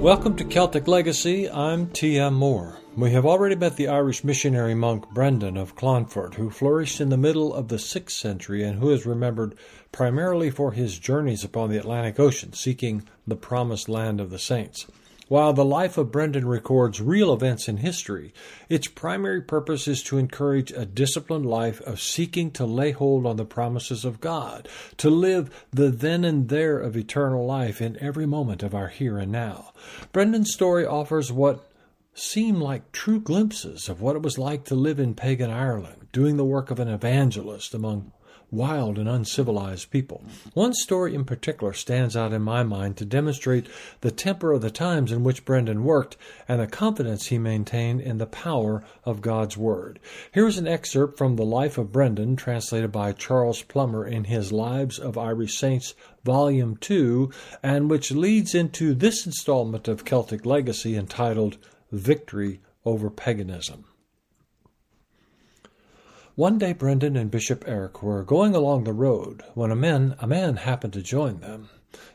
Welcome to Celtic Legacy. I'm T.M. Moore. We have already met the Irish missionary monk Brendan of Clonfert, who flourished in the middle of the 6th century and who is remembered primarily for his journeys upon the Atlantic Ocean seeking the promised land of the saints. While the life of Brendan records real events in history, its primary purpose is to encourage a disciplined life of seeking to lay hold on the promises of God, to live the then and there of eternal life in every moment of our here and now. Brendan's story offers what seem like true glimpses of what it was like to live in pagan Ireland, doing the work of an evangelist among wild and uncivilized people. One story in particular stands out in my mind to demonstrate the temper of the times in which Brendan worked and the confidence he maintained in the power of God's Word. Here is an excerpt from the life of Brendan, translated by Charles Plummer in his Lives of Irish Saints, Volume 2, and which leads into this installment of Celtic Legacy entitled Victory over Paganism. One day Brendan and Bishop Eric were going along the road when a man, a man happened to join them.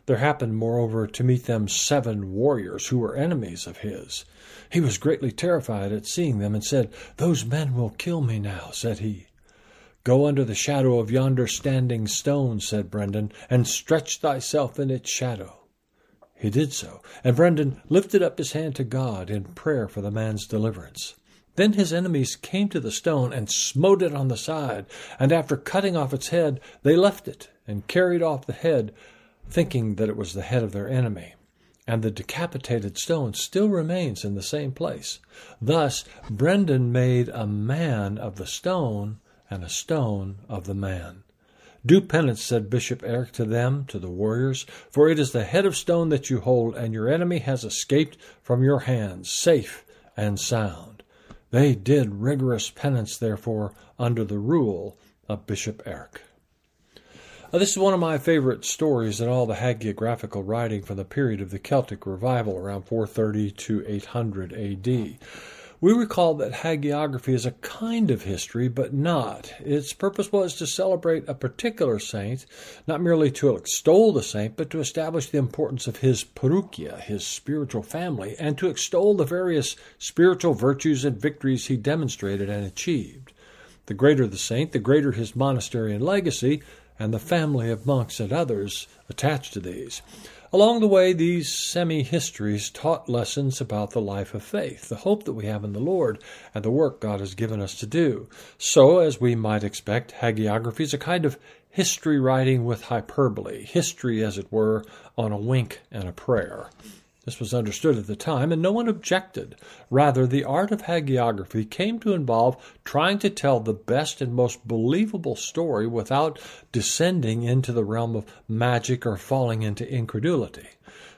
There happened, moreover, to meet them seven warriors who were enemies of his. He was greatly terrified at seeing them, and said, Those men will kill me now, said he. Go under the shadow of yonder standing stone, said Brendan, and stretch thyself in its shadow. He did so, and Brendan lifted up his hand to God in prayer for the man's deliverance. Then his enemies came to the stone and smote it on the side, and after cutting off its head, they left it and carried off the head, thinking that it was the head of their enemy. And the decapitated stone still remains in the same place. Thus, Brendan made a man of the stone and a stone of the man. Do penance, said Bishop Eric to them, to the warriors, for it is the head of stone that you hold, and your enemy has escaped from your hands, safe and sound. They did rigorous penance, therefore, under the rule of Bishop Eric. Uh, this is one of my favorite stories in all the hagiographical writing from the period of the Celtic revival around 430 to 800 AD. We recall that hagiography is a kind of history, but not. Its purpose was to celebrate a particular saint, not merely to extol the saint, but to establish the importance of his paruchia, his spiritual family, and to extol the various spiritual virtues and victories he demonstrated and achieved. The greater the saint, the greater his monastery and legacy, and the family of monks and others attached to these. Along the way, these semi histories taught lessons about the life of faith, the hope that we have in the Lord, and the work God has given us to do. So, as we might expect, hagiography is a kind of history writing with hyperbole, history, as it were, on a wink and a prayer. This was understood at the time, and no one objected. Rather, the art of hagiography came to involve trying to tell the best and most believable story without descending into the realm of magic or falling into incredulity.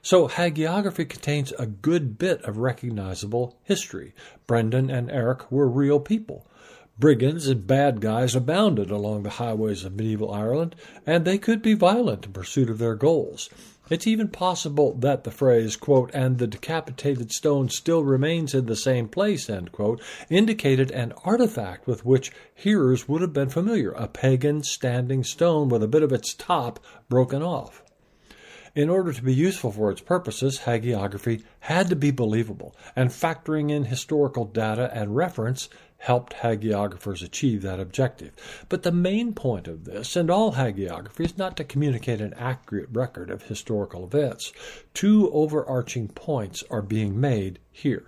So, hagiography contains a good bit of recognizable history. Brendan and Eric were real people. Brigands and bad guys abounded along the highways of medieval Ireland, and they could be violent in pursuit of their goals. It's even possible that the phrase, quote, and the decapitated stone still remains in the same place, end quote, indicated an artifact with which hearers would have been familiar, a pagan standing stone with a bit of its top broken off. In order to be useful for its purposes, hagiography had to be believable, and factoring in historical data and reference helped hagiographers achieve that objective. But the main point of this, and all hagiography, is not to communicate an accurate record of historical events. Two overarching points are being made here.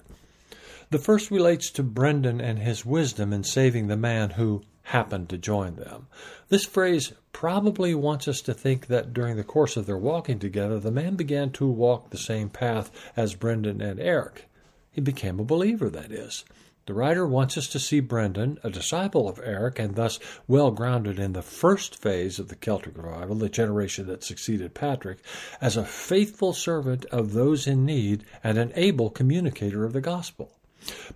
The first relates to Brendan and his wisdom in saving the man who happened to join them. This phrase probably wants us to think that during the course of their walking together, the man began to walk the same path as Brendan and Eric. He became a believer, that is. The writer wants us to see Brendan, a disciple of Eric and thus well grounded in the first phase of the Celtic revival, the generation that succeeded Patrick, as a faithful servant of those in need and an able communicator of the gospel.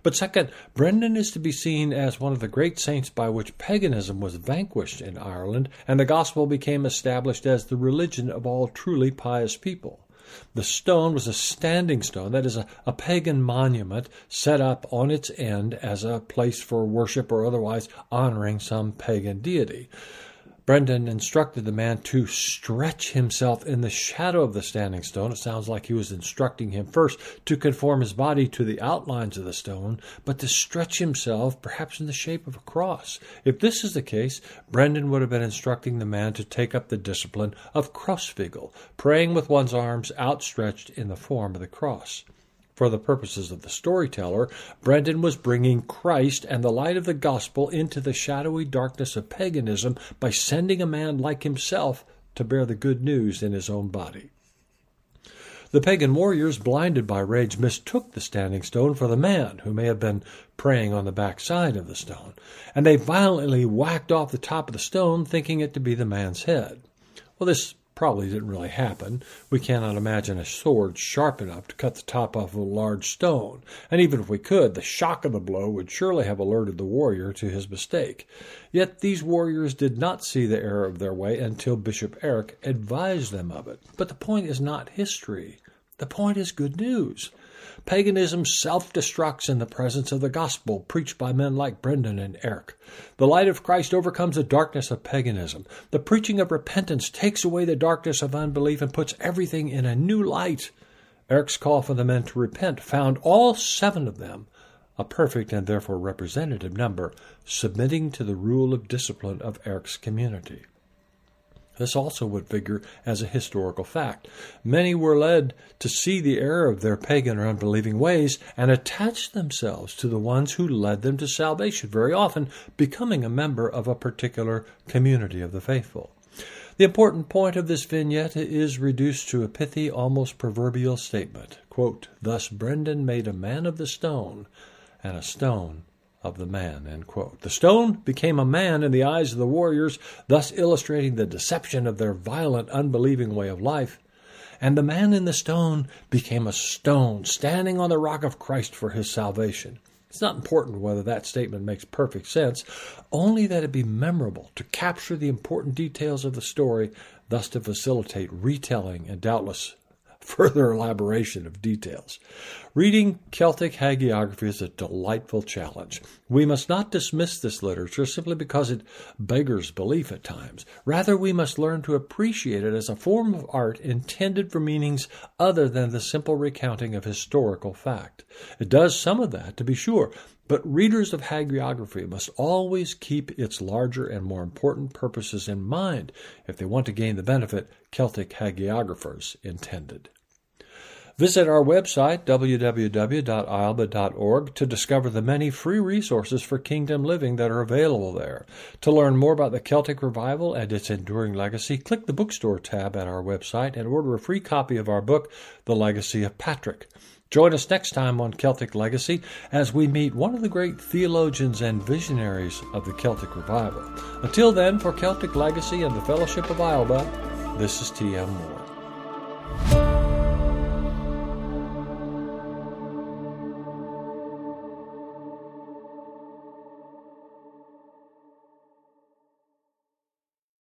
But second, Brendan is to be seen as one of the great saints by which paganism was vanquished in Ireland and the gospel became established as the religion of all truly pious people. The stone was a standing stone, that is, a, a pagan monument set up on its end as a place for worship or otherwise honoring some pagan deity. Brendan instructed the man to stretch himself in the shadow of the standing stone. It sounds like he was instructing him first to conform his body to the outlines of the stone, but to stretch himself perhaps in the shape of a cross. If this is the case, Brendan would have been instructing the man to take up the discipline of crossfigell, praying with one's arms outstretched in the form of the cross. For the purposes of the storyteller, Brendan was bringing Christ and the light of the gospel into the shadowy darkness of paganism by sending a man like himself to bear the good news in his own body. The pagan warriors, blinded by rage, mistook the standing stone for the man who may have been praying on the back side of the stone, and they violently whacked off the top of the stone, thinking it to be the man's head. Well, this probably didn't really happen. We cannot imagine a sword sharp enough to cut the top off of a large stone, and even if we could, the shock of the blow would surely have alerted the warrior to his mistake. Yet these warriors did not see the error of their way until Bishop Eric advised them of it. But the point is not history. The point is good news. Paganism self destructs in the presence of the gospel preached by men like Brendan and Eric. The light of Christ overcomes the darkness of paganism. The preaching of repentance takes away the darkness of unbelief and puts everything in a new light. Eric's call for the men to repent found all seven of them, a perfect and therefore representative number, submitting to the rule of discipline of Eric's community. This also would figure as a historical fact. Many were led to see the error of their pagan or unbelieving ways and attach themselves to the ones who led them to salvation, very often becoming a member of a particular community of the faithful. The important point of this vignette is reduced to a pithy, almost proverbial statement. Quote, Thus Brendan made a man of the stone, and a stone of the man. The stone became a man in the eyes of the warriors, thus illustrating the deception of their violent, unbelieving way of life. And the man in the stone became a stone, standing on the rock of Christ for his salvation. It's not important whether that statement makes perfect sense, only that it be memorable to capture the important details of the story, thus to facilitate retelling and doubtless further elaboration of details. Reading Celtic hagiography is a delightful challenge. We must not dismiss this literature simply because it beggars belief at times. Rather, we must learn to appreciate it as a form of art intended for meanings other than the simple recounting of historical fact. It does some of that, to be sure, but readers of hagiography must always keep its larger and more important purposes in mind if they want to gain the benefit Celtic hagiographers intended. Visit our website, www.ailbe.org, to discover the many free resources for kingdom living that are available there. To learn more about the Celtic Revival and its enduring legacy, click the bookstore tab at our website and order a free copy of our book, The Legacy of Patrick. Join us next time on Celtic Legacy as we meet one of the great theologians and visionaries of the Celtic Revival. Until then, for Celtic Legacy and the Fellowship of Ailbe, this is T.M. Moore.